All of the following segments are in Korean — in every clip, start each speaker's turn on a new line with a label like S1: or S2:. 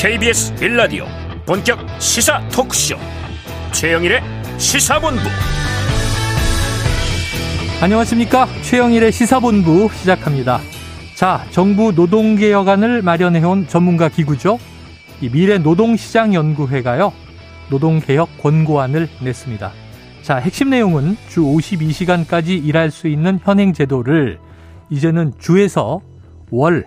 S1: KBS 빌라디오 본격 시사 토크쇼. 최영일의 시사본부.
S2: 안녕하십니까? 최영일의 시사본부 시작합니다. 자 정부 노동개혁안을 마련해온 전문가 기구죠. 이 미래 노동시장연구회가요 노동개혁 권고안을 냈습니다. 자 핵심 내용은 주 52시간까지 일할 수 있는 현행 제도를 이제는 주에서 월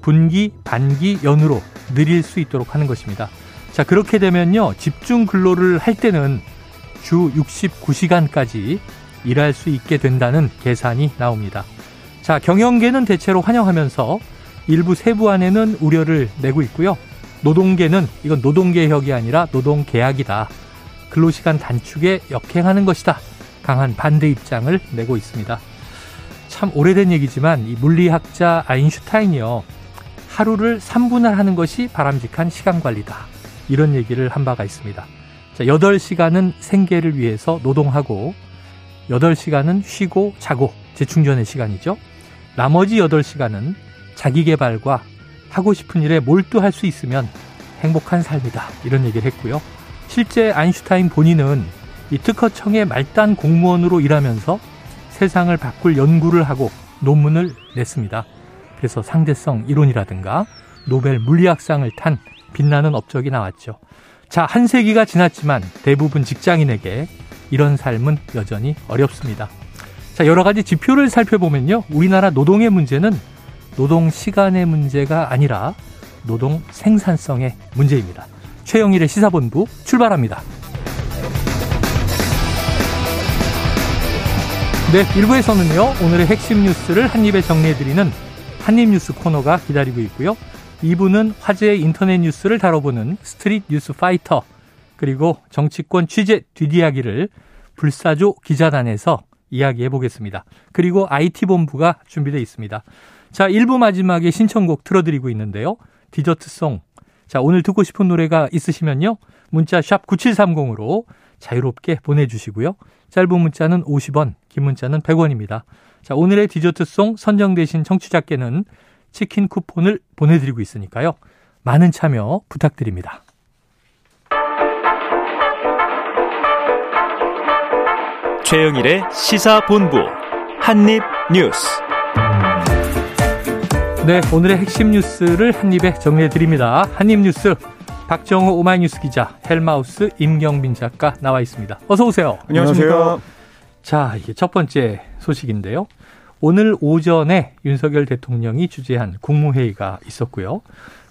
S2: 분기, 반기, 연으로 늘릴 수 있도록 하는 것입니다. 자, 그렇게 되면요. 집중 근로를 할 때는 주 69시간까지 일할 수 있게 된다는 계산이 나옵니다. 자, 경영계는 대체로 환영하면서 일부 세부 안에는 우려를 내고 있고요. 노동계는 이건 노동개혁이 아니라 노동계약이다. 근로시간 단축에 역행하는 것이다. 강한 반대 입장을 내고 있습니다. 참 오래된 얘기지만 이 물리학자 아인슈타인이요. 하루를 3분할 하는 것이 바람직한 시간 관리다. 이런 얘기를 한 바가 있습니다. 자, 8시간은 생계를 위해서 노동하고 8시간은 쉬고 자고 재충전의 시간이죠. 나머지 8시간은 자기 개발과 하고 싶은 일에 몰두할 수 있으면 행복한 삶이다. 이런 얘기를 했고요. 실제 아인슈타인 본인은 이 특허청의 말단 공무원으로 일하면서 세상을 바꿀 연구를 하고 논문을 냈습니다. 그래서 상대성 이론이라든가 노벨 물리학상을 탄 빛나는 업적이 나왔죠. 자, 한 세기가 지났지만 대부분 직장인에게 이런 삶은 여전히 어렵습니다. 자, 여러 가지 지표를 살펴보면요. 우리나라 노동의 문제는 노동 시간의 문제가 아니라 노동 생산성의 문제입니다. 최영일의 시사본부 출발합니다. 네, 1부에서는요, 오늘의 핵심 뉴스를 한입에 정리해드리는 한입뉴스 코너가 기다리고 있고요. 2부는 화제의 인터넷 뉴스를 다뤄보는 스트릿 뉴스 파이터, 그리고 정치권 취재 뒷이야기를 불사조 기자단에서 이야기해 보겠습니다. 그리고 IT본부가 준비되어 있습니다. 자, 1부 마지막에 신청곡 틀어드리고 있는데요. 디저트송. 자, 오늘 듣고 싶은 노래가 있으시면요. 문자 샵 9730으로 자유롭게 보내주시고요. 짧은 문자는 50원, 긴 문자는 100원입니다. 자, 오늘의 디저트송 선정되신 청취자께는 치킨 쿠폰을 보내드리고 있으니까요. 많은 참여 부탁드립니다.
S1: 최영일의 시사본부 한입뉴스
S2: 네, 오늘의 핵심 뉴스를 한입에 정리해드립니다. 한입뉴스 박정호 오마이뉴스 기자, 헬마우스 임경빈 작가 나와 있습니다. 어서 오세요.
S3: 안녕하세요.
S2: 자, 이게 첫 번째 소식인데요. 오늘 오전에 윤석열 대통령이 주재한 국무회의가 있었고요.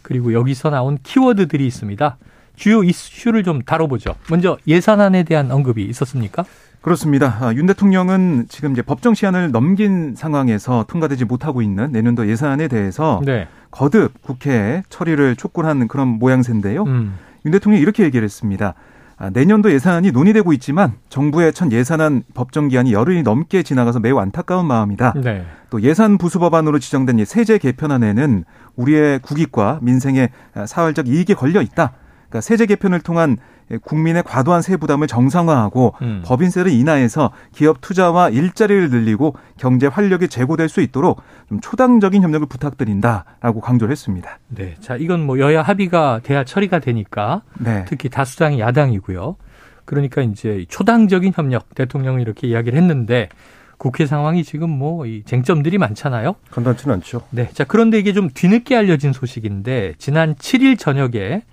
S2: 그리고 여기서 나온 키워드들이 있습니다. 주요 이슈를 좀 다뤄보죠. 먼저 예산안에 대한 언급이 있었습니까?
S3: 그렇습니다. 아, 윤 대통령은 지금 이제 법정 시한을 넘긴 상황에서 통과되지 못하고 있는 내년도 예산안에 대해서 네. 거듭 국회에 처리를 촉구하는 그런 모양새인데요. 음. 윤 대통령이 이렇게 얘기를 했습니다. 아, 내년도 예산안이 논의되고 있지만 정부의 첫 예산안 법정 기한이 열흘이 넘게 지나가서 매우 안타까운 마음이다. 네. 또 예산 부수 법안으로 지정된 세제 개편안에는 우리의 국익과 민생의 사활적 이익이 걸려 있다. 그러니까 세제 개편을 통한 국민의 과도한 세 부담을 정상화하고 음. 법인세를 인하해서 기업 투자와 일자리를 늘리고 경제 활력이 제고될 수 있도록 좀 초당적인 협력을 부탁드린다라고 강조를 했습니다.
S2: 네. 자, 이건 뭐 여야 합의가 돼야 처리가 되니까 네. 특히 다수당이 야당이고요. 그러니까 이제 초당적인 협력 대통령이 이렇게 이야기를 했는데 국회 상황이 지금 뭐 이 쟁점들이 많잖아요.
S4: 간단치는 않죠.
S2: 네. 자, 그런데 이게 좀 뒤늦게 알려진 소식인데 지난 7일 저녁에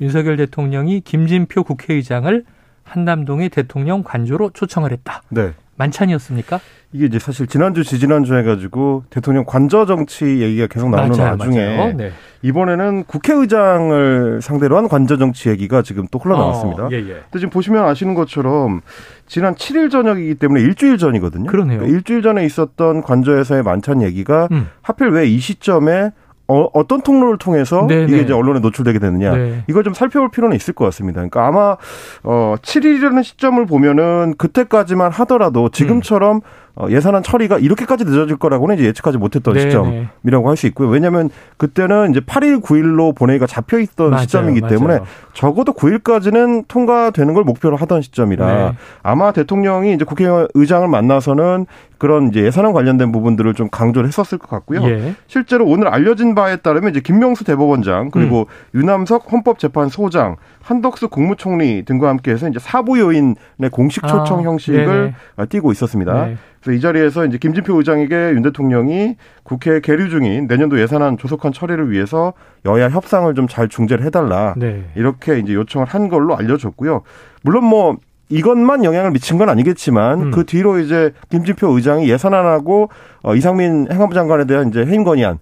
S2: 윤석열 대통령이 김진표 국회의장을 한남동의 대통령 관조로 초청을 했다. 네. 만찬이었습니까?
S4: 이게 이제 사실 지난주 지지난주 해가지고 대통령 관저 정치 얘기가 계속 나오는 맞아요, 와중에 네. 이번에는 국회의장을 상대로 한 관저 정치 얘기가 지금 또 흘러나왔습니다. 어, 예, 예. 근데 지금 보시면 아시는 것처럼 지난 7일 저녁이기 때문에 일주일 전이거든요.
S2: 그러네요.
S4: 그러니까 일주일 전에 있었던 관저에서의 만찬 얘기가 음. 하필 왜 이 시점에 어, 어떤 통로를 통해서 네네. 이게 네. 이제 언론에 노출되게 되느냐 네. 이걸 좀 살펴볼 필요는 있을 것 같습니다. 그러니까 아마 어 7일이라는 시점을 보면은 그때까지만 하더라도 지금처럼 음. 어, 예산안 처리가 이렇게까지 늦어질 거라고는 이제 예측하지 못했던 네네. 시점이라고 할 수 있고요. 왜냐하면 그때는 이제 8일, 9일로 본회의가 잡혀 있던 맞아요, 시점이기 맞아요. 때문에 적어도 9일까지는 통과되는 걸 목표로 하던 시점이라 네. 아마 대통령이 이제 국회의장을 만나서는 그런 이제 예산안 관련된 부분들을 좀 강조를 했었을 것 같고요. 예. 실제로 오늘 알려진 바에 따르면 이제 김명수 대법원장 그리고 음. 유남석 헌법재판소장 한덕수 국무총리 등과 함께해서 이제 사부 요인의 공식 초청 아, 형식을 네네. 띄고 있었습니다. 네. 그래서 이 자리에서 이제 김진표 의장에게 윤 대통령이 국회 계류 중인 내년도 예산안 조속한 처리를 위해서 여야 협상을 좀 잘 중재를 해달라 네. 이렇게 이제 요청을 한 걸로 알려졌고요. 물론 뭐 이것만 영향을 미친 건 아니겠지만 음. 그 뒤로 이제 김진표 의장이 예산안하고 어, 이상민 행안부 장관에 대한 이제 해임 건의안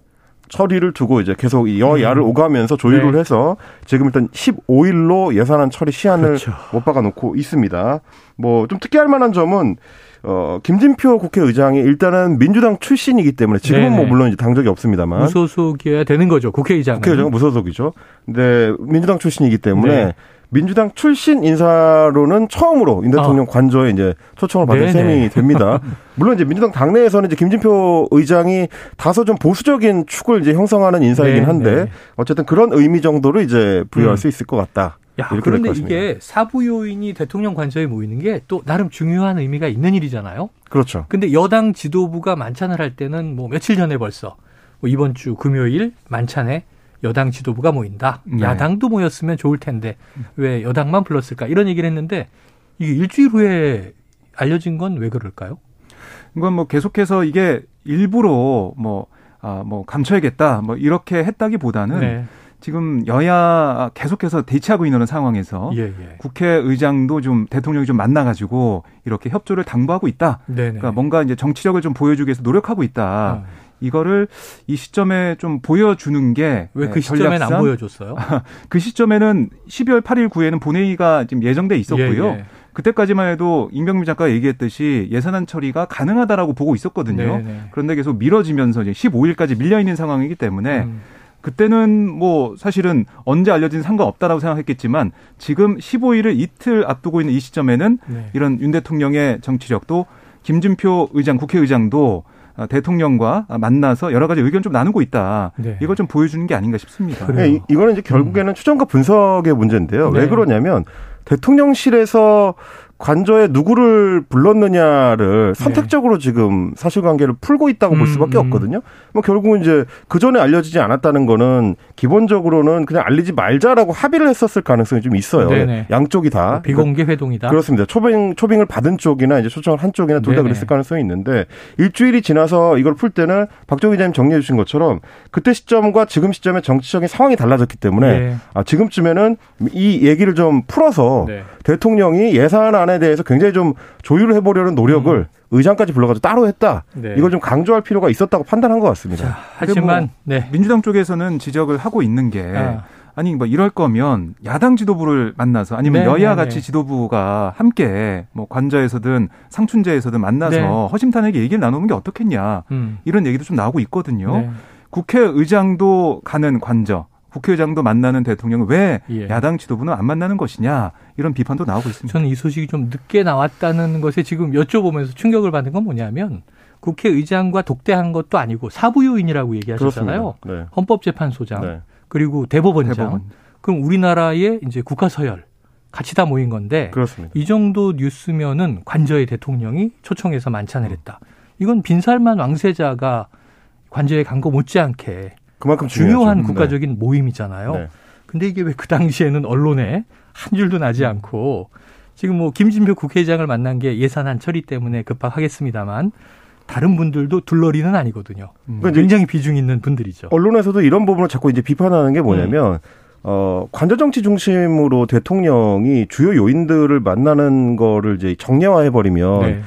S4: 처리를 두고 이제 계속 여야를 음. 오가면서 조율을 네. 해서 지금 일단 15일로 예산안 처리 시한을 그렇죠. 못 박아 놓고 있습니다. 뭐 좀 특이할 만한 점은 어, 김진표 국회의장이 일단은 민주당 출신이기 때문에 지금은 네네. 뭐 물론 이제 당적이 없습니다만
S2: 무소속이어야 되는 거죠 국회의장.
S4: 국회의장은 무소속이죠. 근데 민주당 출신이기 때문에 네. 민주당 출신 인사로는 처음으로 윤 대통령 아. 관저에 이제 초청을 받은 네네. 셈이 됩니다. 물론 이제 민주당 당내에서는 이제 김진표 의장이 다소 좀 보수적인 축을 이제 형성하는 인사이긴 한데 어쨌든 그런 의미 정도로 이제 부여할 음. 수 있을 것 같다.
S2: 야, 그런데 이게 사부 요인이 대통령 관저에 모이는 게 또 나름 중요한 의미가 있는 일이잖아요.
S4: 그렇죠.
S2: 근데 여당 지도부가 만찬을 할 때는 뭐 며칠 전에 벌써 뭐 이번 주 금요일 만찬에 여당 지도부가 모인다. 네. 야당도 모였으면 좋을 텐데 왜 여당만 불렀을까? 이런 얘기를 했는데 이게 일주일 후에 알려진 건 왜 그럴까요?
S3: 이건 뭐 계속해서 이게 일부러 뭐, 아, 뭐 감춰야겠다 뭐 이렇게 했다기 보다는 네. 지금 여야 계속해서 대치하고 있는 상황에서 예, 예. 국회의장도 좀 대통령이 좀 만나가지고 이렇게 협조를 당부하고 있다. 네네. 그러니까 뭔가 이제 정치력을 좀 보여주기 위해서 노력하고 있다. 아. 이거를 이 시점에 좀 보여주는 게
S2: 왜그 네, 시점에는 안 보여줬어요?
S3: 그 시점에는 12월 8일 9일에는 본회의가 지금 예정돼 있었고요. 예, 예. 그때까지만 해도 임병민 작가가 얘기했듯이 예산안 처리가 가능하다라고 보고 있었거든요. 네네. 네. 그런데 계속 미뤄지면서 이제 15일까지 밀려 있는 상황이기 때문에 음. 그때는 뭐 사실은 언제 알려진 상관없다라고 생각했겠지만 지금 15일을 이틀 앞두고 있는 이 시점에는 네. 이런 윤 대통령의 정치력도 김준표 의장 국회의장도 어, 대통령과 만나서 여러 가지 의견 좀 나누고 있다. 네. 이걸 좀 보여주는 게 아닌가 싶습니다.
S4: 네, 이거는 이제 결국에는 음. 추정과 분석의 문제인데요. 네. 왜 그러냐면 대통령실에서 관저에 누구를 불렀느냐를 네. 선택적으로 네. 지금 사실관계를 풀고 있다고 음, 볼 수밖에 음. 없거든요. 뭐 결국은 이제 그 전에 알려지지 않았다는 거는 기본적으로는 그냥 알리지 말자라고 합의를 했었을 가능성이 좀 있어요. 네네. 양쪽이 다뭐
S2: 비공개 회동이다.
S4: 그렇습니다. 초빙 초빙을 받은 쪽이나 이제 초청을 한 쪽이나 둘 다 그랬을 가능성이 있는데 일주일이 지나서 이걸 풀 때는 박정 기자님 정리해 주신 것처럼 그때 시점과 지금 시점의 정치적인 상황이 달라졌기 때문에 네. 아, 지금쯤에는 이 얘기를 좀 풀어서 네. 대통령이 예산 안에 대해서 굉장히 좀 조율을 해보려는 노력을 음. 의장까지 불러가지고 따로 했다. 네. 이걸 좀 강조할 필요가 있었다고 판단한 것 같습니다. 자,
S3: 하지만 뭐 네. 민주당 쪽에서는 지적을 하고 있는 게 아. 아니 뭐 이럴 거면 야당 지도부를 만나서 아니면 네, 여야 네, 같이 네. 지도부가 함께 뭐 관저에서든 상춘제에서든 만나서 네. 허심탄회하게 얘기를 나누는 게 어떻겠냐 음. 이런 얘기도 좀 나오고 있거든요. 네. 국회의장도 가는 관저 국회의장도 만나는 대통령은 왜 예. 야당 지도부는 안 만나는 것이냐 이런 비판도 나오고 있습니다.
S2: 저는 이 소식이 좀 늦게 나왔다는 것에 지금 여쭤보면서 충격을 받은 건 뭐냐면 국회의장과 독대한 것도 아니고 사부요인이라고 얘기하셨잖아요. 네. 헌법재판소장 네. 그리고 대법원장. 대법원. 그럼 우리나라의 이제 국가 서열 같이 다 모인 건데 그렇습니다. 이 정도 뉴스면은 관저의 대통령이 초청해서 만찬을 했다. 이건 빈살만 왕세자가 관저에 간 거 못지않게 그만큼 중요한 네. 국가적인 네. 모임이잖아요. 네. 근데 이게 왜 그 당시에는 언론에 한 줄도 나지 않고 지금 뭐 김진표 국회의장을 만난 게 예산안 처리 때문에 급박하겠습니다만 다른 분들도 둘러리는 아니거든요. 음. 굉장히 비중 있는 분들이죠.
S4: 언론에서도 이런 부분을 자꾸 이제 비판하는 게 뭐냐면 음. 어, 관저 정치 중심으로 대통령이 주요 요인들을 만나는 거를 이제 정례화해 버리면 네.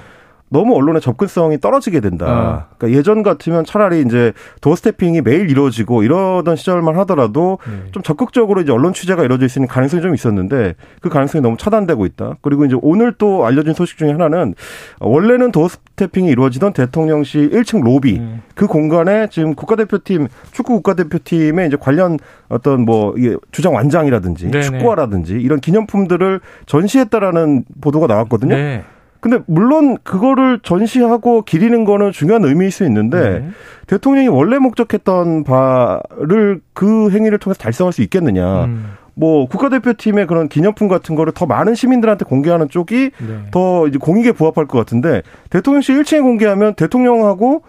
S4: 너무 언론의 접근성이 떨어지게 된다. 어. 그러니까 예전 같으면 차라리 이제 도어 스태핑이 매일 이루어지고 이러던 시절만 하더라도 네. 좀 적극적으로 이제 언론 취재가 이루어질 수 있는 가능성이 좀 있었는데 그 가능성이 너무 차단되고 있다. 그리고 이제 오늘 또 알려진 소식 중에 하나는 원래는 도어 스태핑이 이루어지던 대통령실 1층 로비 음. 그 공간에 지금 국가대표팀 축구 국가대표팀의 이제 관련 어떤 뭐 이게 주장 완장이라든지 네네. 축구화라든지 이런 기념품들을 전시했다라는 보도가 나왔거든요. 네. 근데 물론 그거를 전시하고 기리는 거는 중요한 의미일 수 있는데 네. 대통령이 원래 목적했던 바를 그 행위를 통해서 달성할 수 있겠느냐. 음. 뭐 국가대표팀의 그런 기념품 같은 거를 더 많은 시민들한테 공개하는 쪽이 네. 더 이제 공익에 부합할 것 같은데 대통령실 1층에 공개하면 대통령하고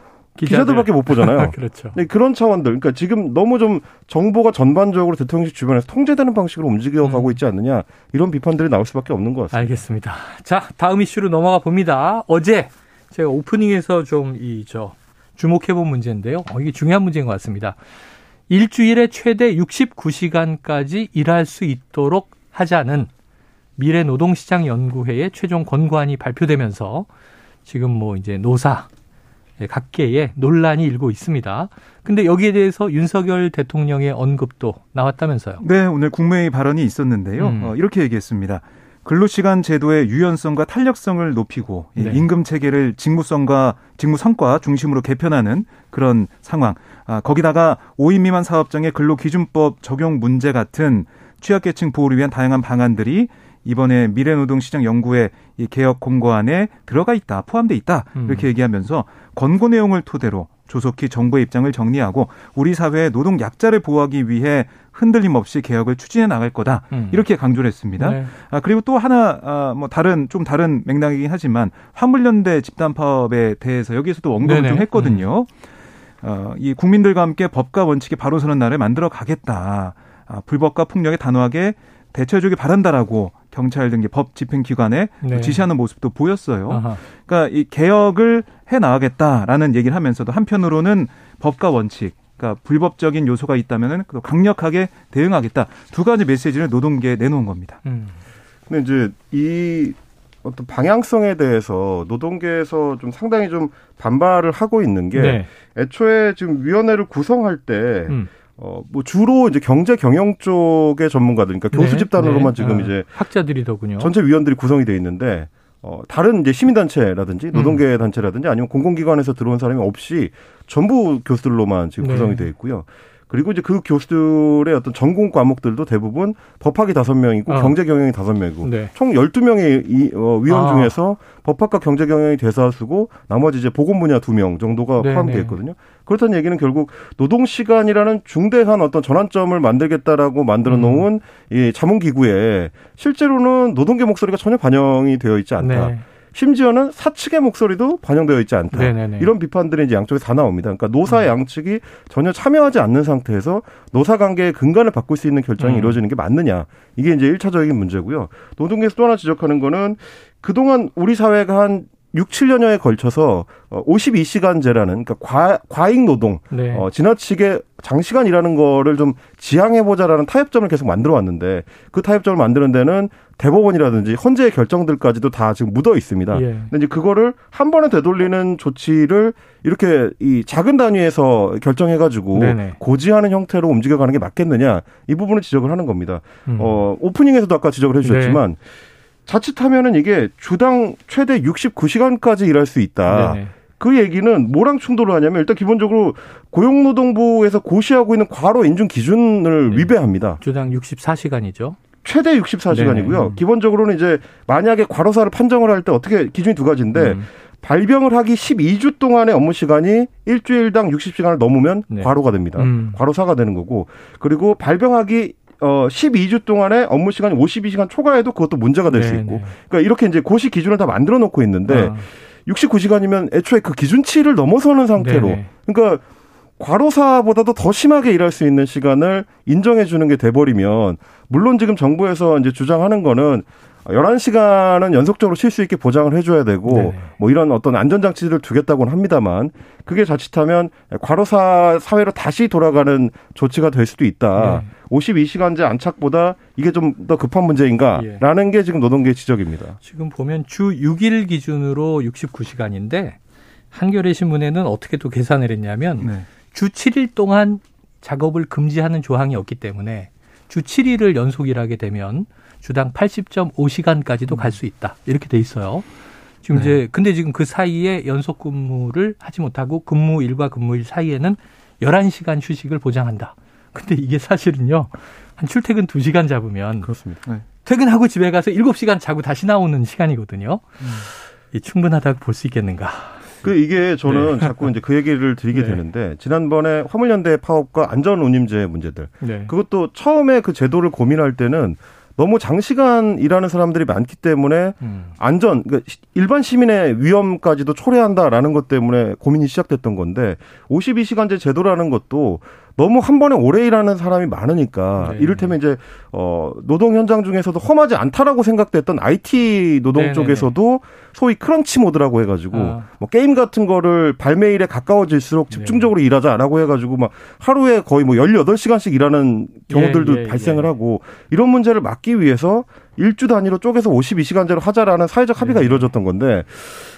S4: 기자들. 밖에못 보잖아요.
S2: 그렇죠.
S4: 네, 그런 차원들. 그러니까 지금 너무 좀 정보가 전반적으로 대통령실 주변에서 통제되는 방식으로 움직여가고 음. 있지 않느냐 이런 비판들이 나올 수밖에 없는 것 같습니다.
S2: 알겠습니다. 자, 다음 이슈로 넘어가 봅니다. 어제 제가 오프닝에서 좀 이 저 주목해본 문제인데요. 어, 이게 중요한 문제인 것 같습니다. 일주일에 최대 69시간까지 일할 수 있도록 하자는 미래 노동시장 연구회의 최종 권고안이 발표되면서 지금 뭐 이제 노사 각계에 논란이 일고 있습니다. 근데 여기에 대해서 윤석열 대통령의 언급도 나왔다면서요?
S3: 네, 오늘 국무회의 발언이 있었는데요. 음. 어, 이렇게 얘기했습니다. 근로시간 제도의 유연성과 탄력성을 높이고 네. 임금 체계를 직무성과 직무 성과 중심으로 개편하는 그런 상황. 아, 거기다가 5인 미만 사업장의 근로기준법 적용 문제 같은 취약계층 보호를 위한 다양한 방안들이 이번에 미래노동시장 연구에 이 개혁 공고안에 들어가 있다, 포함돼 있다 음. 이렇게 얘기하면서 권고 내용을 토대로 조속히 정부의 입장을 정리하고 우리 사회의 노동 약자를 보호하기 위해 흔들림 없이 개혁을 추진해 나갈 거다 음. 이렇게 강조를 했습니다. 네. 아 그리고 또 하나 아, 뭐 다른 좀 다른 맥락이긴 하지만 화물연대 집단 파업에 대해서 여기에서도 언급을 네네. 좀 했거든요. 음. 어, 이 국민들과 함께 법과 원칙이 바로 서는 날을 만들어 가겠다. 아, 불법과 폭력에 단호하게 대처해주기 바란다라고 경찰 등의 법 집행기관에 네. 지시하는 모습도 보였어요. 아하. 그러니까 이 개혁을 해 나가겠다라는 얘기를 하면서도 한편으로는 법과 원칙, 그러니까 불법적인 요소가 있다면은 강력하게 대응하겠다 두 가지 메시지를 노동계에 내놓은 겁니다. 음.
S4: 근데 이제 이 어떤 방향성에 대해서 노동계에서 좀 상당히 좀 반발을 하고 있는 게 네. 애초에 지금 위원회를 구성할 때 음. 어, 뭐 주로 이제 경제 경영 쪽의 전문가들, 그러니까 교수 네, 집단으로만 네. 지금 아, 이제
S2: 학자들이더군요.
S4: 전체 위원들이 구성이 돼 있는데 어, 다른 이제 시민단체라든지 노동계 음. 단체라든지 아니면 공공기관에서 들어온 사람이 없이 전부 교수들로만 지금 네. 구성이 돼 있고요. 그리고 이제 그 교수들의 어떤 전공 과목들도 대부분 법학이 다섯 명이고 어. 경제 경영이 다섯 명이고 네. 총 열두 명의 이 어, 위원 아. 중에서 법학과 경제 경영이 대사수고 나머지 이제 보건 분야 두 명 정도가 네, 포함되어 네. 있거든요. 그렇다는 얘기는 결국 노동 시간이라는 중대한 어떤 전환점을 만들겠다라고 만들어 음. 놓은 음. 이 자문 기구에 실제로는 노동계 목소리가 전혀 반영이 되어 있지 않다. 네. 심지어는 사측의 목소리도 반영되어 있지 않다. 네네네. 이런 비판들이 이제 양쪽에 다 나옵니다. 그러니까 노사 음. 양측이 전혀 참여하지 않는 상태에서 노사 관계의 근간을 바꿀 수 있는 결정이 음. 이루어지는 게 맞느냐. 이게 이제 일차적인 문제고요. 노동계에서 또 하나 지적하는 거는 그동안 우리 사회가 한 6, 7년여에 걸쳐서 52시간제라는 어, 그러니까 과, 과잉 노동, 네. 어, 지나치게 장시간 일하는 거를 좀 지향해 보자라는 타협점을 계속 만들어 왔는데 그 타협점을 만드는 데는 대법원이라든지 헌재의 결정들까지도 다 지금 묻어 있습니다. 예. 근데 이제 그거를 한 번에 되돌리는 조치를 이렇게 이 작은 단위에서 결정해 가지고 네네. 고지하는 형태로 움직여 가는 게 맞겠느냐 이 부분을 지적을 하는 겁니다. 음. 어, 오프닝에서도 아까 지적을 해 주셨지만 네. 자칫하면은 이게 주당 최대 69시간까지 일할 수 있다. 네네. 그 얘기는 뭐랑 충돌을 하냐면 일단 기본적으로 고용노동부에서 고시하고 있는 과로 인증 기준을 네. 위배합니다.
S2: 주당 64시간이죠.
S4: 최대 64시간이고요. 네. 기본적으로는 이제 만약에 과로사를 판정을 할 때 어떻게 기준이 두 가지인데 음. 발병을 하기 12주 동안의 업무 시간이 일주일당 60시간을 넘으면 네. 과로가 됩니다. 음. 과로사가 되는 거고 그리고 발병하기 어 12주 동안에 업무 시간이 52시간 초과해도 그것도 문제가 될수 네, 있고. 네. 그러니까 이렇게 이제 고시 기준을 다 만들어 놓고 있는데 아. 69시간이면 애초에 그 기준치를 넘어서는 상태로. 네네. 그러니까 과로사보다도 더 심하게 일할 수 있는 시간을 인정해 주는 게 돼버리면 물론 지금 정부에서 이제 주장하는 거는 11시간은 연속적으로 쉴 수 있게 보장을 해줘야 되고 네네. 뭐 이런 어떤 안전장치를 두겠다고는 합니다만 그게 자칫하면 과로사 사회로 다시 돌아가는 조치가 될 수도 있다. 네. 52시간제 안착보다 이게 좀 더 급한 문제인가라는 예. 게 지금 노동계 지적입니다.
S2: 지금 보면 주 6일 기준으로 69시간인데 한겨레 신문에는 어떻게 또 계산을 했냐면 네. 주 7일 동안 작업을 금지하는 조항이 없기 때문에 주 7일을 연속 일하게 되면 주당 80.5시간까지도 갈수 있다. 이렇게 돼 있어요. 지금 네. 이제 근데 지금 그 사이에 연속 근무를 하지 못하고 근무일과 근무일 사이에는 11시간 휴식을 보장한다. 근데 이게 사실은요. 한 출퇴근 2시간 잡으면
S4: 그렇습니다. 네.
S2: 퇴근하고 집에 가서 7시간 자고 다시 나오는 시간이거든요. 음. 충분하다고 볼 수 있겠는가?
S4: 그 이게 저는 네. 자꾸 이제 그 얘기를 드리게 네. 되는데 지난번에 화물연대 파업과 안전운임제 문제들 네. 그것도 처음에 그 제도를 고민할 때는 너무 장시간 일하는 사람들이 많기 때문에 음. 안전, 그러니까 일반 시민의 위험까지도 초래한다라는 것 때문에 고민이 시작됐던 건데 52시간제 제도라는 것도 너무 한 번에 오래 일하는 사람이 많으니까 네. 이를테면 이제 어 노동 현장 중에서도 험하지 않다라고 생각됐던 IT 노동 네네네. 쪽에서도 소위 크런치 모드라고 해가지고 아. 뭐 게임 같은 거를 발매일에 가까워질수록 집중적으로 네. 일하자라고 해가지고 막 하루에 거의 뭐 18시간씩 일하는 경우들도 예, 예, 발생을 예. 하고 이런 문제를 막기 위해서 일주 단위로 쪼개서 52시간제로 하자라는 사회적 합의가 네. 이루어졌던 건데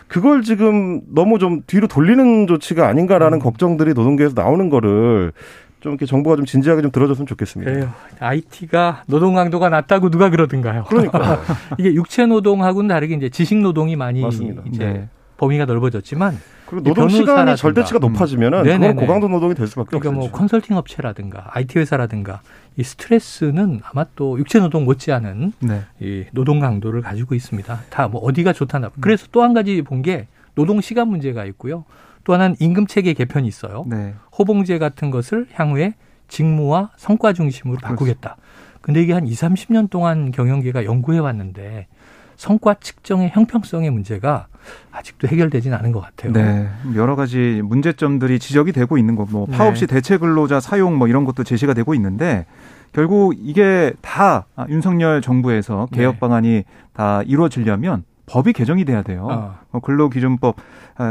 S4: 그걸 지금 너무 좀 뒤로 돌리는 조치가 아닌가라는 음. 걱정들이 노동계에서 나오는 거를 좀 이렇게 정부가 좀 진지하게 좀 들어줬으면 좋겠습니다.
S2: 그래요. IT가 노동 강도가 낮다고 누가 그러던가요?
S4: 그러니까
S2: 이게 육체 노동하고는 다르게 이제 지식 노동이 많이 맞습니다. 이제 네. 범위가 넓어졌지만
S4: 그리고 노동 시간이 절대치가 높아지면은 음. 그건 고강도 노동이 될 수밖에
S2: 그러니까
S4: 없죠.
S2: 뭐 컨설팅 업체라든가 IT 회사라든가 이 스트레스는 아마 또 육체 노동 못지않은 네. 이 노동 강도를 가지고 있습니다. 다 뭐 어디가 좋다나. 음. 그래서 또 한 가지 본 게 노동 시간 문제가 있고요. 또 하나는 임금 체계 개편이 있어요. 네. 호봉제 같은 것을 향후에 직무와 성과 중심으로 바꾸겠다. 근데 이게 한 2, 30년 동안 경영계가 연구해 왔는데 성과 측정의 형평성의 문제가 아직도 해결되진 않은 것 같아요.
S3: 네. 여러 가지 문제점들이 지적이 되고 있는 거, 뭐 네. 파업 시 대체 근로자 사용 뭐 이런 것도 제시가 되고 있는데 결국 이게 다 윤석열 정부에서 개혁 네. 방안이 다 이루어지려면 법이 개정이 돼야 돼요. 어. 뭐 근로기준법 아,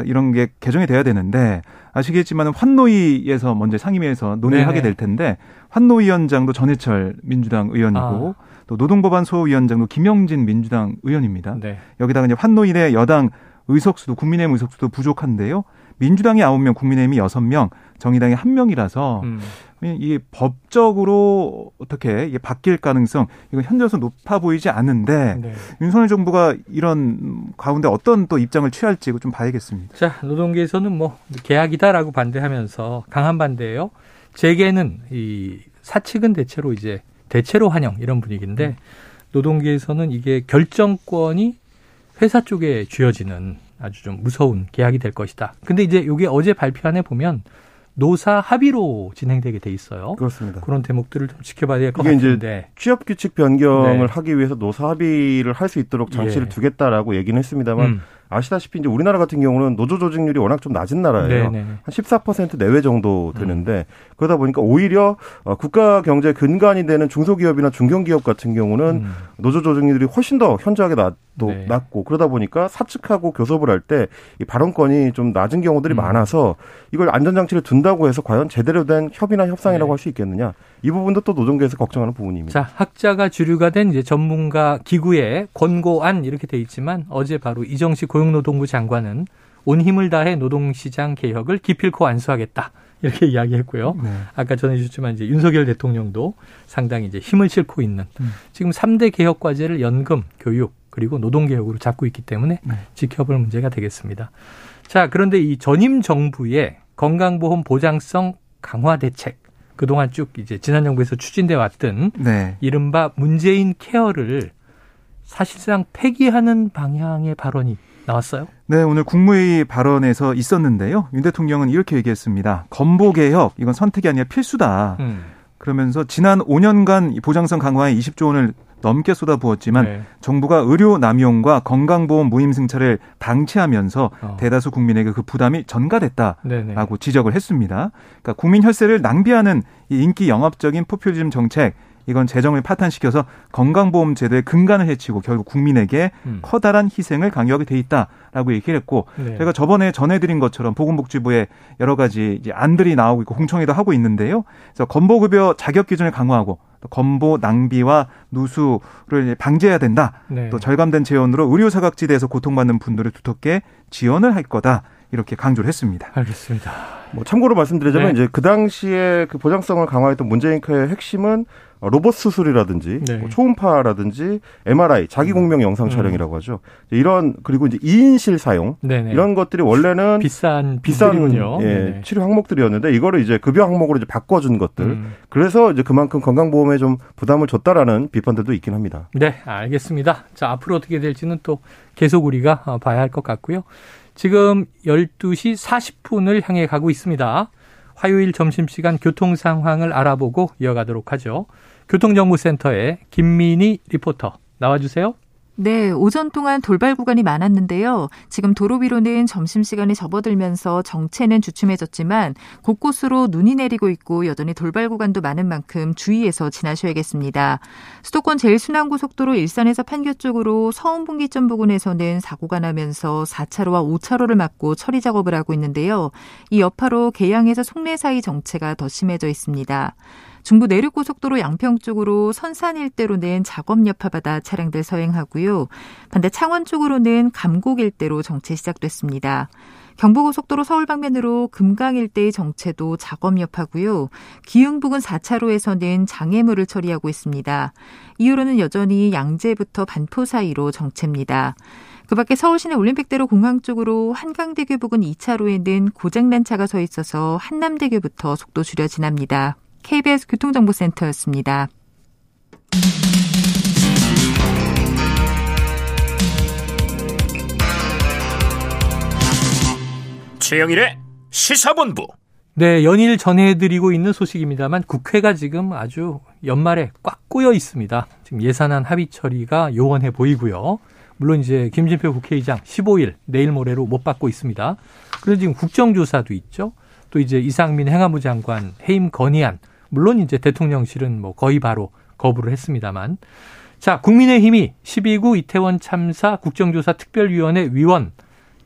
S3: 이런 게 개정이 돼야 되는데 아시겠지만 환노위에서 먼저 상임위에서 논의를 하게 될 텐데 환노위원장도 전해철 민주당 의원이고 아. 또 노동법안 소위원장도 김영진 민주당 의원입니다. 네. 여기다가 이제 환노위 내 여당 의석수도 국민의힘 의석수도 부족한데요. 민주당이 아홉 명 국민의힘이 여섯 명 정의당이 한명이라서 음. 이게 법적으로 어떻게 이게 바뀔 가능성 이건 현재로서 높아 보이지 않는데 네. 윤석열 정부가 이런 가운데 어떤 또 입장을 취할지 좀 봐야겠습니다.
S2: 자 노동계에서는 뭐 계약이다라고 반대하면서 강한 반대예요. 재계는 이 사측은 대체로 이제 대체로 환영 이런 분위기인데 음. 노동계에서는 이게 결정권이 회사 쪽에 쥐어지는 아주 좀 무서운 계약이 될 것이다. 근데 이제 이게 어제 발표안에 보면 노사 합의로 진행되게 돼 있어요.
S4: 그렇습니다.
S2: 그런 대목들을 좀 지켜봐야 될 것 같은데. 이제
S4: 취업 규칙 변경을 네. 하기 위해서 노사 합의를 할 수 있도록 장치를 예. 두겠다라고 얘기는 했습니다만 음. 아시다시피 이제 우리나라 같은 경우는 노조 조직률이 워낙 좀 낮은 나라예요. 네네. 한 14% 내외 정도 되는데 음. 그러다 보니까 오히려 어, 국가 경제 근간이 되는 중소기업이나 중견기업 같은 경우는 음. 노조 조직률이 훨씬 더 현저하게 낮, 네. 낮고 그러다 보니까 사측하고 교섭을 할 때 이 발언권이 좀 낮은 경우들이 음. 많아서 이걸 안전장치를 둔다고 해서 과연 제대로 된 협의나 협상이라고 네. 할수 있겠느냐 이 부분도 또 노동계에서 걱정하는 부분입니다.
S2: 자 학자가 주류가 된 이제 전문가 기구의 권고안 이렇게 돼 있지만 어제 바로 이정식 고용노동부 장관은 온 힘을 다해 노동시장 개혁을 기필코 안수하겠다. 이렇게 이야기했고요. 네. 아까 전해주셨지만 이제 윤석열 대통령도 상당히 이제 힘을 싣고 있는 음. 지금 3대 개혁 과제를 연금, 교육, 그리고 노동 개혁으로 잡고 있기 때문에 네. 지켜볼 문제가 되겠습니다. 자, 그런데 이 전임 정부의 건강보험 보장성 강화 대책 그동안 쭉 이제 지난 정부에서 추진돼 왔던 네. 이른바 문재인 케어를 사실상 폐기하는 방향의 발언이 나왔어요?
S3: 네, 오늘 국무회의 발언에서 있었는데요. 윤 대통령은 이렇게 얘기했습니다. 건보 개혁 이건 선택이 아니라 필수다. 음. 그러면서 지난 5년간 보장성 강화에 20조 원을 넘게 쏟아부었지만 네. 정부가 의료 남용과 건강보험 무임 승차를 방치하면서 어. 대다수 국민에게 그 부담이 전가됐다라고 네네. 지적을 했습니다. 그러니까 국민 혈세를 낭비하는 이 인기 영합적인 포퓰리즘 정책 이건 재정을 파탄시켜서 건강보험 제도의 근간을 해치고 결국 국민에게 음. 커다란 희생을 강요하게 돼 있다라고 얘기를 했고 네. 제가 저번에 전해드린 것처럼 보건복지부에 여러 가지 이제 안들이 나오고 있고 공청회도 하고 있는데요. 그래서 건보급여 자격 기준을 강화하고 또 건보 낭비와 누수를 방지해야 된다. 네. 또 절감된 재원으로 의료 사각지대에서 고통받는 분들을 두텁게 지원을 할 거다. 이렇게 강조를 했습니다.
S2: 알겠습니다.
S4: 뭐 참고로 말씀드리자면 네. 이제 그 당시에 그 보장성을 강화했던 문재인 카의 핵심은 로봇 수술이라든지 네. 뭐 초음파라든지 MRI 자기 공명 영상 음. 촬영이라고 하죠. 이런 그리고 이제 2인실 사용 네네. 이런 것들이 원래는
S2: 비싼 비싼
S4: 예, 치료 항목들이었는데 이거를 이제 급여 항목으로 이제 바꿔준 것들. 음. 그래서 이제 그만큼 건강보험에 좀 부담을 줬다라는 비판들도 있긴 합니다.
S2: 네, 알겠습니다. 자 앞으로 어떻게 될지는 또 계속 우리가 어, 봐야 할 것 같고요. 지금 12시 40분을 향해 가고 있습니다. 화요일 점심시간 교통 상황을 알아보고 이어가도록 하죠. 교통정보센터의 김민희 리포터 나와주세요.
S5: 네, 오전 동안 돌발 구간이 많았는데요. 지금 도로 위로는 점심시간에 접어들면서 정체는 주춤해졌지만 곳곳으로 눈이 내리고 있고 여전히 돌발 구간도 많은 만큼 주의해서 지나셔야겠습니다. 수도권 제일순환고속도로 일산에서 판교 쪽으로 서운분기점 부근에서는 사고가 나면서 4차로와 5차로를 막고 처리 작업을 하고 있는데요. 이 여파로 계양에서 송내 사이 정체가 더 심해져 있습니다. 중부 내륙고속도로 양평 쪽으로 선산 일대로는 작업 여파받아 차량들 서행하고요. 반대 창원 쪽으로는 감곡 일대로 정체 시작됐습니다. 경부고속도로 서울 방면으로 금강 일대의 정체도 작업 여파고요. 기흥 부근 4차로에서는 장애물을 처리하고 있습니다. 이후로는 여전히 양재부터 반포 사이로 정체입니다. 그 밖에 서울시내 올림픽대로 공항 쪽으로 한강대교 부근 2차로에는 고장난 차가 서 있어서 한남대교부터 속도 줄여 지납니다. KBS 교통정보센터였습니다.
S1: 최영일의 시사본부.
S2: 네, 연일 전해드리고 있는 소식입니다만 국회가 지금 아주 연말에 꽉 꼬여 있습니다. 지금 예산안 합의 처리가 요원해 보이고요. 물론 이제 김진표 국회의장 15일 내일 모레로 못 받고 있습니다. 그래서 지금 국정조사도 있죠. 또 이제 이상민 행안부 장관 해임 건의안 물론 이제 대통령실은 뭐 거의 바로 거부를 했습니다만 자 국민의힘이 12구 이태원 참사 국정조사 특별위원회 위원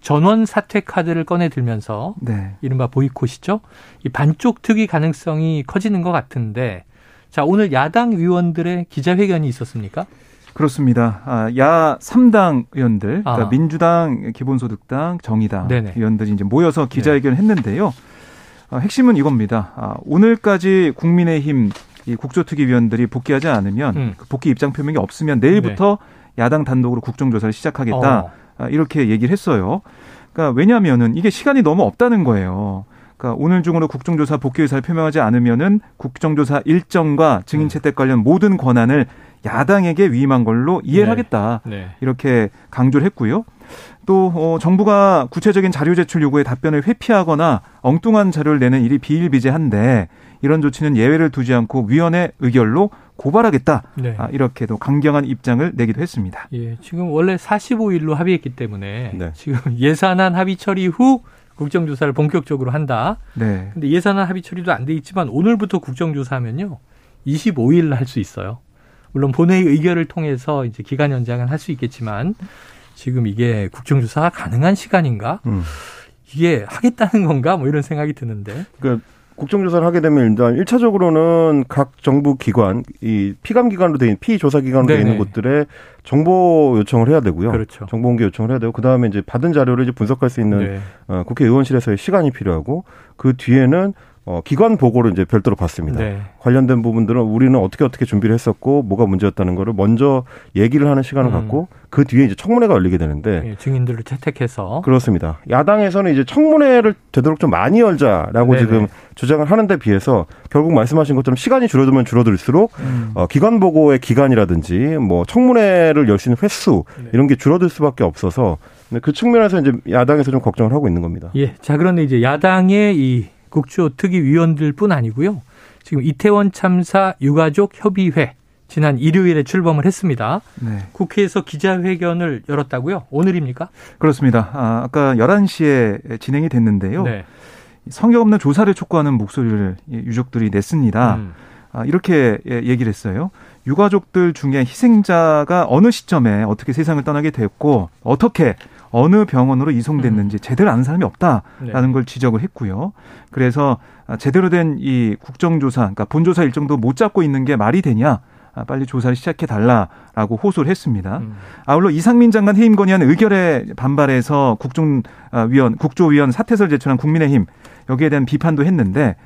S2: 전원 사퇴 카드를 꺼내 들면서 네. 이른바 보이콧이죠. 이 반쪽 특위 가능성이 커지는 것 같은데 자 오늘 야당 의원들의 기자회견이 있었습니까?
S3: 그렇습니다. 아, 야 3당 의원들, 그러니까 아. 민주당, 기본소득당, 정의당 네네. 의원들이 이제 모여서 기자회견을 네. 했는데요. 어, 핵심은 이겁니다. 아, 오늘까지 국민의힘 이 국조특위위원들이 복귀하지 않으면 음. 그 복귀 입장 표명이 없으면 내일부터 네. 야당 단독으로 국정조사를 시작하겠다 어. 아, 이렇게 얘기를 했어요. 그러니까 왜냐하면은 이게 시간이 너무 없다는 거예요. 그러니까 오늘 중으로 국정조사 복귀 의사를 표명하지 않으면은 국정조사 일정과 증인 음. 채택 관련 모든 권한을 야당에게 위임한 걸로 이해를 네. 하겠다 네. 이렇게 강조를 했고요. 또 어, 정부가 구체적인 자료 제출 요구에 답변을 회피하거나 엉뚱한 자료를 내는 일이 비일비재한데 이런 조치는 예외를 두지 않고 위원회 의결로 고발하겠다. 네. 아, 이렇게도 강경한 입장을 내기도 했습니다.
S2: 예, 지금 원래 45일로 합의했기 때문에 네. 지금 예산안 합의 처리 후 국정조사를 본격적으로 한다. 네. 근데 예산안 합의 처리도 안 돼 있지만 오늘부터 국정조사하면요. 25일 할수 있어요. 물론 본회의 의결을 통해서 이제 기간 연장은 할 수 있겠지만 지금 이게 국정조사가 가능한 시간인가? 음. 이게 하겠다는 건가? 뭐 이런 생각이 드는데.
S4: 그러니까 국정조사를 하게 되면 일단 1차적으로는 각 정부 기관, 이 피감 기관으로 돼 있는 피조사 기관으로 돼 있는 곳들에 정보 요청을 해야 되고요. 그렇죠. 정보 공개 요청을 해야 되고 그다음에 이제 받은 자료를 이제 분석할 수 있는 네. 어, 국회의원실에서의 시간이 필요하고 그 뒤에는 어, 기관 보고를 이제 별도로 받습니다. 네. 관련된 부분들은 우리는 어떻게 어떻게 준비를 했었고 뭐가 문제였다는 거를 먼저 얘기를 하는 시간을 음. 갖고 그 뒤에 이제 청문회가 열리게 되는데
S2: 예, 증인들을 채택해서
S4: 그렇습니다. 야당에서는 이제 청문회를 되도록 좀 많이 열자라고 네네. 지금 주장을 하는데 비해서 결국 말씀하신 것처럼 시간이 줄어들면 줄어들수록 음. 어, 기관 보고의 기간이라든지 뭐 청문회를 열 수 있는 횟수 네. 이런 게 줄어들 수밖에 없어서 그 측면에서 이제 야당에서 좀 걱정을 하고 있는 겁니다.
S2: 예. 자, 그런데 이제 야당의 이 국조 특위 위원들뿐 아니고요. 지금 이태원 참사 유가족 협의회 지난 일요일에 출범을 했습니다. 네. 국회에서 기자회견을 열었다고요? 오늘입니까?
S3: 그렇습니다. 아, 까 11시에 진행이 됐는데요. 네. 성격 없는 조사를 촉구하는 목소리를 유족들이 냈습니다. 음. 아, 이렇게 얘기를 했어요. 유가족들 중에 희생자가 어느 시점에 어떻게 세상을 떠나게 됐고 어떻게 어느 병원으로 이송됐는지 음. 제대로 아는 사람이 없다라는 네. 걸 지적을 했고요. 그래서 제대로 된 이 국정조사, 그러니까 본조사 일정도 못 잡고 있는 게 말이 되냐? 아, 빨리 조사를 시작해 달라라고 호소를 했습니다. 음. 아울러 이상민 장관 해임 건의안 의결에 반발해서 국정위원 국조위원 사퇴설 제출한 국민의힘 여기에 대한 비판도 했는데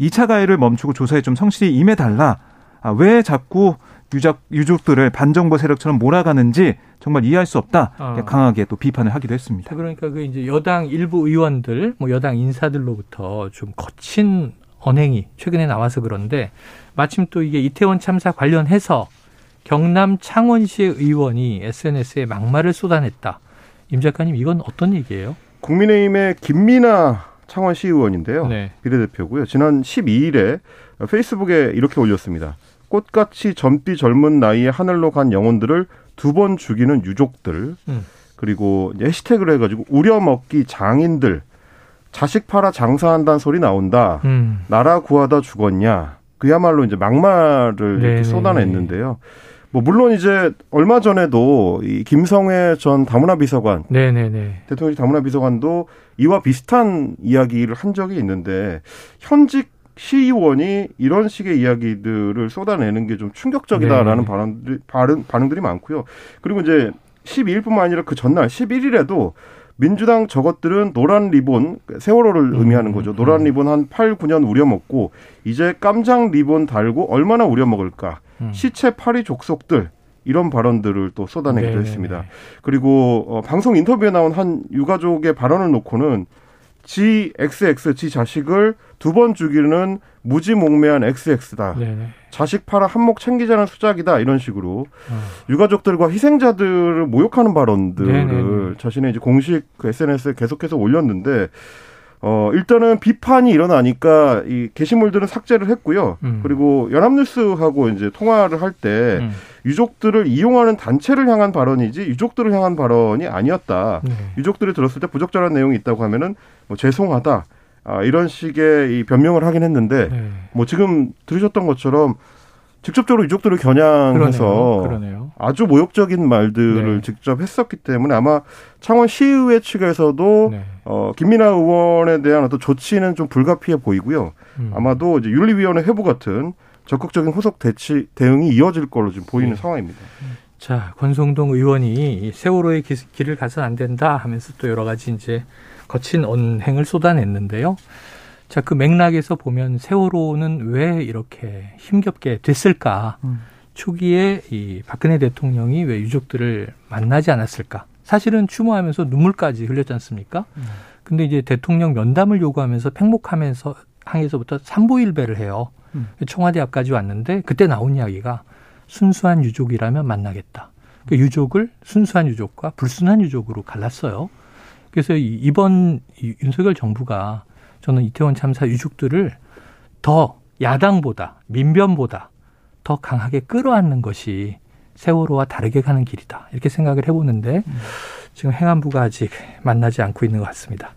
S3: 2차 가해를 멈추고 조사에 좀 성실히 임해 달라. 아, 왜 자꾸 유적, 유족들을 반정부 세력처럼 몰아가는지 정말 이해할 수 없다. 아. 강하게 또 비판을 하기도 했습니다.
S2: 그러니까 그 이제 여당 일부 의원들, 뭐 여당 인사들로부터 좀 거친 언행이 최근에 나와서 그런데 마침 또 이게 이태원 참사 관련해서 경남 창원시의 의원이 SNS에 막말을 쏟아냈다. 임 작가님 이건 어떤 얘기예요?
S4: 국민의힘의 김민아 창원시 의원인데요. 네. 비례대표고요. 지난 12일에 페이스북에 이렇게 올렸습니다. 꽃같이 젊디 젊은 나이에 하늘로 간 영혼들을 두 번 죽이는 유족들 음. 그리고 해시태그를 해가지고 우려먹기 장인들 자식 팔아 장사한다는 소리 나온다. 음. 나라 구하다 죽었냐. 그야말로 이제 막말을 이렇게 쏟아냈는데요. 뭐 물론 이제 얼마 전에도 이 김성회 전 다문화 비서관, 네네네. 대통령 다문화 비서관도 이와 비슷한 이야기를 한 적이 있는데 현직 시의원이 이런 식의 이야기들을 쏟아내는 게 좀 충격적이다라는 네. 반응들이, 반응, 반응들이 많고요. 그리고 이제 12일뿐만 아니라 그 전날 11일에도 민주당 저것들은 노란 리본 세월호를 음, 의미하는 거죠. 노란 음. 리본 한 8, 9년 우려먹고 이제 깜장 리본 달고 얼마나 우려먹을까. 음. 시체 파리 족속들 이런 발언들을 또 쏟아내기도 네네네. 했습니다. 그리고 어, 방송 인터뷰에 나온 한 유가족의 발언을 놓고는 지 XX 지 자식을 두 번 죽이는 무지몽매한 XX다. 네네. 자식 팔아 한몫 챙기자는 수작이다. 이런 식으로 어. 유가족들과 희생자들을 모욕하는 발언들을 네네. 자신의 이제 공식 그 SNS에 계속해서 올렸는데 어, 일단은 비판이 일어나니까 이 게시물들은 삭제를 했고요. 음. 그리고 연합뉴스하고 이제 통화를 할때 음. 유족들을 이용하는 단체를 향한 발언이지 유족들을 향한 발언이 아니었다. 네. 유족들이 들었을 때 부적절한 내용이 있다고 하면은 뭐 죄송하다. 아, 이런 식의 이 변명을 하긴 했는데 네. 뭐 지금 들으셨던 것처럼 직접적으로 유족들을 겨냥해서 그러네요. 그러네요. 아주 모욕적인 말들을 네. 직접 했었기 때문에 아마 창원 시의회 측에서도 네. 어, 김민아 의원에 대한 어떤 조치는 좀 불가피해 보이고요. 음. 아마도 이제 윤리위원회 회부 같은 적극적인 후속 대치 대응이 이어질 걸로 지금 보이는 네. 상황입니다.
S2: 자, 권성동 의원이 세월호의 길을 가서 안 된다 하면서 또 여러 가지 이제 거친 언행을 쏟아냈는데요. 자, 그 맥락에서 보면 세월호는 왜 이렇게 힘겹게 됐을까? 음. 초기에 이 박근혜 대통령이 왜 유족들을 만나지 않았을까? 사실은 추모하면서 눈물까지 흘렸지 않습니까? 음. 근데 이제 대통령 면담을 요구하면서 팽목하면서 항에서부터 삼보일배를 해요. 음. 청와대 앞까지 왔는데 그때 나온 이야기가 순수한 유족이라면 만나겠다. 그 유족을 순수한 유족과 불순한 유족으로 갈랐어요. 그래서 이번 윤석열 정부가 저는 이태원 참사 유족들을 더 야당보다 민변보다 더 강하게 끌어안는 것이 세월호와 다르게 가는 길이다. 이렇게 생각을 해보는데 지금 행안부가 아직 만나지 않고 있는 것 같습니다.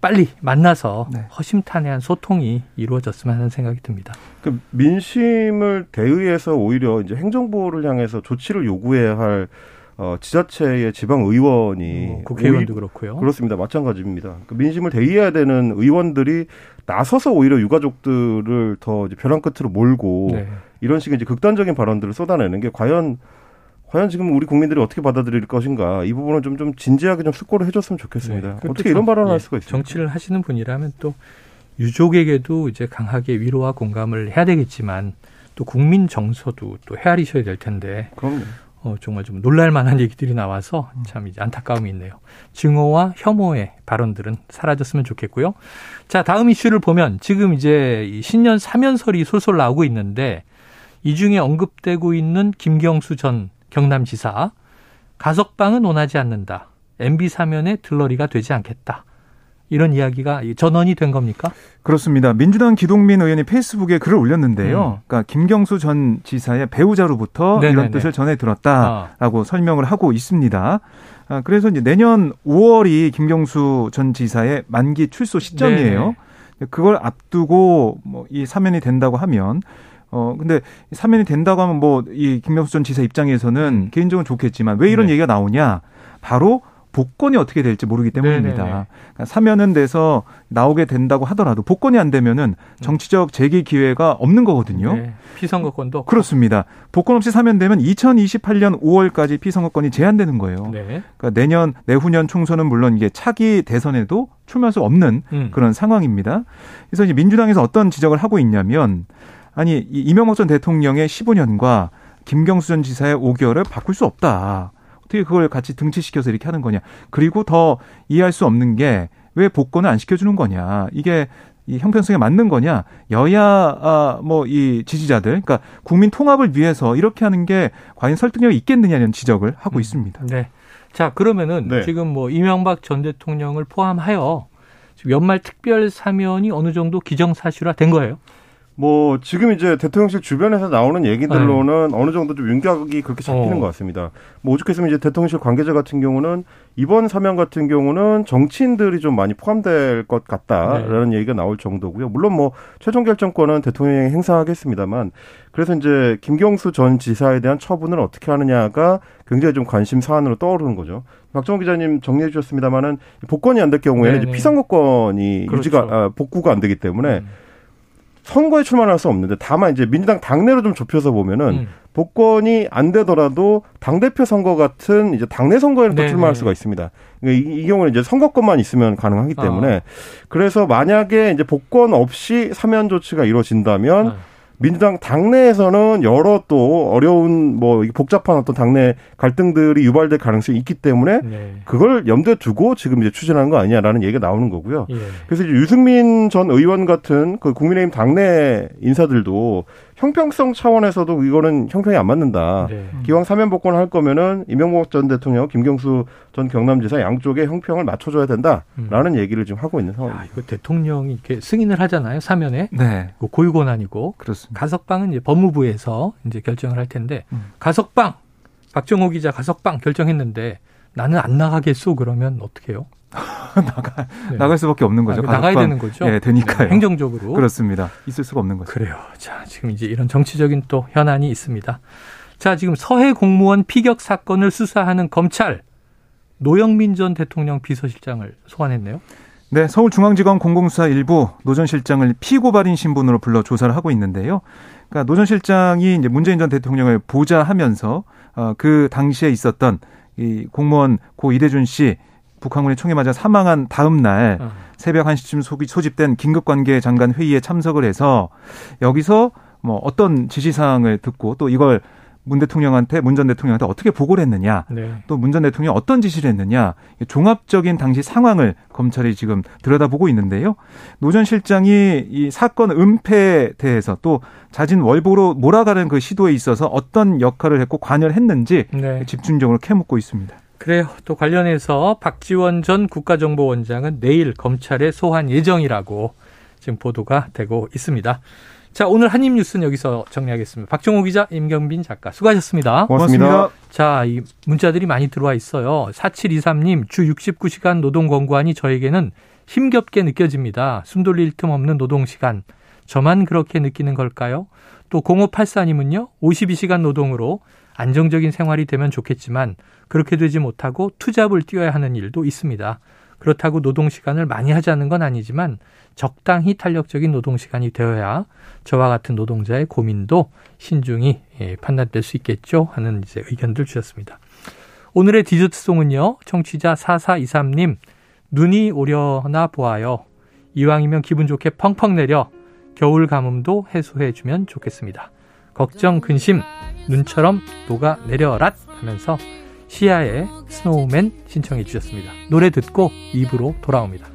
S2: 빨리 만나서 네. 허심탄회한 소통이 이루어졌으면 하는 생각이 듭니다.
S4: 그 민심을 대의해서 오히려 이제 행정부를 향해서 조치를 요구해야 할 어, 지자체의 지방 의원이
S2: 어, 국회의원도 오히, 그렇고요.
S4: 그렇습니다. 마찬가지입니다. 그 민심을 대의해야 되는 의원들이 나서서 오히려 유가족들을 더 이제 벼랑 끝으로 몰고 네. 이런 식의 이제 극단적인 발언들을 쏟아내는 게 과연 과연 지금 우리 국민들이 어떻게 받아들일 것인가 이 부분은 좀, 좀 진지하게 좀 숙고를 해줬으면 좋겠습니다. 네. 어떻게 이런 발언을 예, 할 수가 있습니까?
S2: 정치를 하시는 분이라면 또 유족에게도 이제 강하게 위로와 공감을 해야 되겠지만 또 국민 정서도 또 헤아리셔야 될 텐데.
S4: 그럼요.
S2: 어, 정말 좀 놀랄만한 얘기들이 나와서 참 이제 안타까움이 있네요. 증오와 혐오의 발언들은 사라졌으면 좋겠고요. 자, 다음 이슈를 보면 지금 이제 신년 사면설이 솔솔 나오고 있는데 이 중에 언급되고 있는 김경수 전 경남지사 가석방은 원하지 않는다. MB 사면의 들러리가 되지 않겠다. 이런 이야기가 전원이 된 겁니까?
S3: 그렇습니다. 민주당 기동민 의원이 페이스북에 글을 올렸는데요. 음. 그러니까 김경수 전 지사의 배우자로부터 네네네. 이런 뜻을 전해 들었다라고 아. 설명을 하고 있습니다. 아, 그래서 이제 내년 5월이 김경수 전 지사의 만기 출소 시점이에요. 네네. 그걸 앞두고 뭐 이 사면이 된다고 하면 어 근데 사면이 된다고 하면 뭐 이 김경수 전 지사 입장에서는 음. 개인적으로 좋겠지만 왜 이런 네. 얘기가 나오냐? 바로 복권이 어떻게 될지 모르기 때문입니다. 그러니까 사면은 돼서 나오게 된다고 하더라도 복권이 안 되면은 정치적 재기 기회가 없는 거거든요. 네.
S2: 피선거권도
S3: 그렇습니다. 복권 없이 사면되면 2028년 5월까지 피선거권이 제한되는 거예요. 네. 그러니까 내년 내후년 총선은 물론 이게 차기 대선에도 출마할 수 없는 음. 그런 상황입니다. 그래서 이제 민주당에서 어떤 지적을 하고 있냐면 아니 이명박 전 대통령의 15년과 김경수 전 지사의 5개월을 바꿀 수 없다. 어떻게 그걸 같이 등치시켜서 이렇게 하는 거냐. 그리고 더 이해할 수 없는 게 왜 복권을 안 시켜주는 거냐. 이게 이 형평성에 맞는 거냐? 여야 아, 뭐 이 지지자들, 그러니까 국민 통합을 위해서 이렇게 하는 게 과연 설득력이 있겠느냐는 지적을 하고 음, 있습니다.
S2: 네. 자 그러면은 네. 지금 뭐 이명박 전 대통령을 포함하여 지금 연말 특별 사면이 어느 정도 기정사실화 된 거예요?
S4: 뭐 지금 이제 대통령실 주변에서 나오는 얘기들로는 네. 어느 정도 좀 윤곽이 그렇게 잡히는 어. 것 같습니다. 뭐 오죽했으면 이제 대통령실 관계자 같은 경우는 이번 사면 같은 경우는 정치인들이 좀 많이 포함될 것 같다라는 네. 얘기가 나올 정도고요. 물론 뭐 최종 결정권은 대통령이 행사하겠습니다만 그래서 이제 김경수 전 지사에 대한 처분을 어떻게 하느냐가 굉장히 좀 관심 사안으로 떠오르는 거죠. 박정호 기자님 정리해 주셨습니다만은 복권이 안 될 경우에는 이제 피선거권이 그렇죠. 유지가 아, 복구가 안 되기 때문에 음. 선거에 출마할 수 없는데 다만 이제 민주당 당내로 좀 좁혀서 보면은 음. 복권이 안 되더라도 당 대표 선거 같은 이제 당내 선거에는 또 출마할 수가 있습니다. 그러니까 이, 이, 경우는 이제 선거권만 있으면 가능하기 때문에 아. 그래서 만약에 이제 복권 없이 사면 조치가 이루어진다면 아. 민주당 당내에서는 여러 또 어려운 뭐 복잡한 어떤 당내 갈등들이 유발될 가능성이 있기 때문에 네. 그걸 염두에 두고 지금 이제 추진하는 거 아니냐라는 얘기가 나오는 거고요. 예. 그래서 이제 유승민 전 의원 같은 그 국민의힘 당내 인사들도 형평성 차원에서도 이거는 형평이 안 맞는다. 네. 기왕 사면 복권을 할 거면은 이명박 전 대통령, 김경수 전 경남지사 양쪽의 형평을 맞춰줘야 된다라는 음. 얘기를 지금 하고 있는 상황입니다. 아,
S2: 이거 대통령이 이렇게 승인을 하잖아요. 사면에 네. 그 고유 권한이고 그렇습니다. 가석방은 이제 법무부에서 이제 결정을 할 텐데 음. 가석방 박정호 기자 가석방 결정했는데 나는 안 나가겠소 그러면 어떻게 해요?
S3: 나가 네. 나갈 수밖에 없는 거죠.
S2: 아, 나가야 되는 거죠.
S3: 예, 되니까요.
S2: 네, 행정적으로
S3: 그렇습니다. 있을 수가 없는 거죠.
S2: 그래요. 자, 지금 이제 이런 정치적인 또 현안이 있습니다. 자, 지금 서해 공무원 피격 사건을 수사하는 검찰 노영민 전 대통령 비서실장을 소환했네요.
S3: 네, 서울중앙지검 공공수사 1부 노 전 실장을 피고발인 신분으로 불러 조사를 하고 있는데요. 그러니까 노 전 실장이 이제 문재인 전 대통령을 보좌하면서 어, 그 당시에 있었던 이 공무원 고 이대준 씨 북한군의 총에 맞아 사망한 다음 날 어. 새벽 1시쯤 소집된 긴급관계 장관 회의에 참석을 해서 여기서 뭐 어떤 지시사항을 듣고 또 이걸 문 대통령한테 문 전 대통령한테 어떻게 보고를 했느냐 네. 또문 전 대통령이 어떤 지시를 했느냐 종합적인 당시 상황을 검찰이 지금 들여다보고 있는데요. 노 전 실장이 이 사건 은폐에 대해서 또 자진 월보로 몰아가는 그 시도에 있어서 어떤 역할을 했고 관여를 했는지 네. 집중적으로 캐묻고 있습니다.
S2: 그래요. 또 관련해서 박지원 전 국가정보원장은 내일 검찰에 소환 예정이라고 지금 보도가 되고 있습니다. 자, 오늘 한입 뉴스는 여기서 정리하겠습니다. 박정호 기자, 임경빈 작가, 수고하셨습니다.
S3: 고맙습니다.
S2: 자, 이 문자들이 많이 들어와 있어요. 4723님, 주 69시간 노동 권고안이 저에게는 힘겹게 느껴집니다. 숨 돌릴 틈 없는 노동 시간. 저만 그렇게 느끼는 걸까요? 또 0584님은요, 52시간 노동으로 안정적인 생활이 되면 좋겠지만 그렇게 되지 못하고 투잡을 뛰어야 하는 일도 있습니다. 그렇다고 노동 시간을 많이 하자는 건 아니지만 적당히 탄력적인 노동 시간이 되어야 저와 같은 노동자의 고민도 신중히 예, 판단될 수 있겠죠 하는 이제 의견들 주셨습니다. 오늘의 디저트송은요. 청취자 4423님 눈이 오려나 보아요. 이왕이면 기분 좋게 펑펑 내려 겨울 가뭄도 해소해 주면 좋겠습니다. 걱정 근심 눈처럼 녹아 내려라 하면서 시아의 스노우맨 신청해 주셨습니다. 노래 듣고 입으로 돌아옵니다.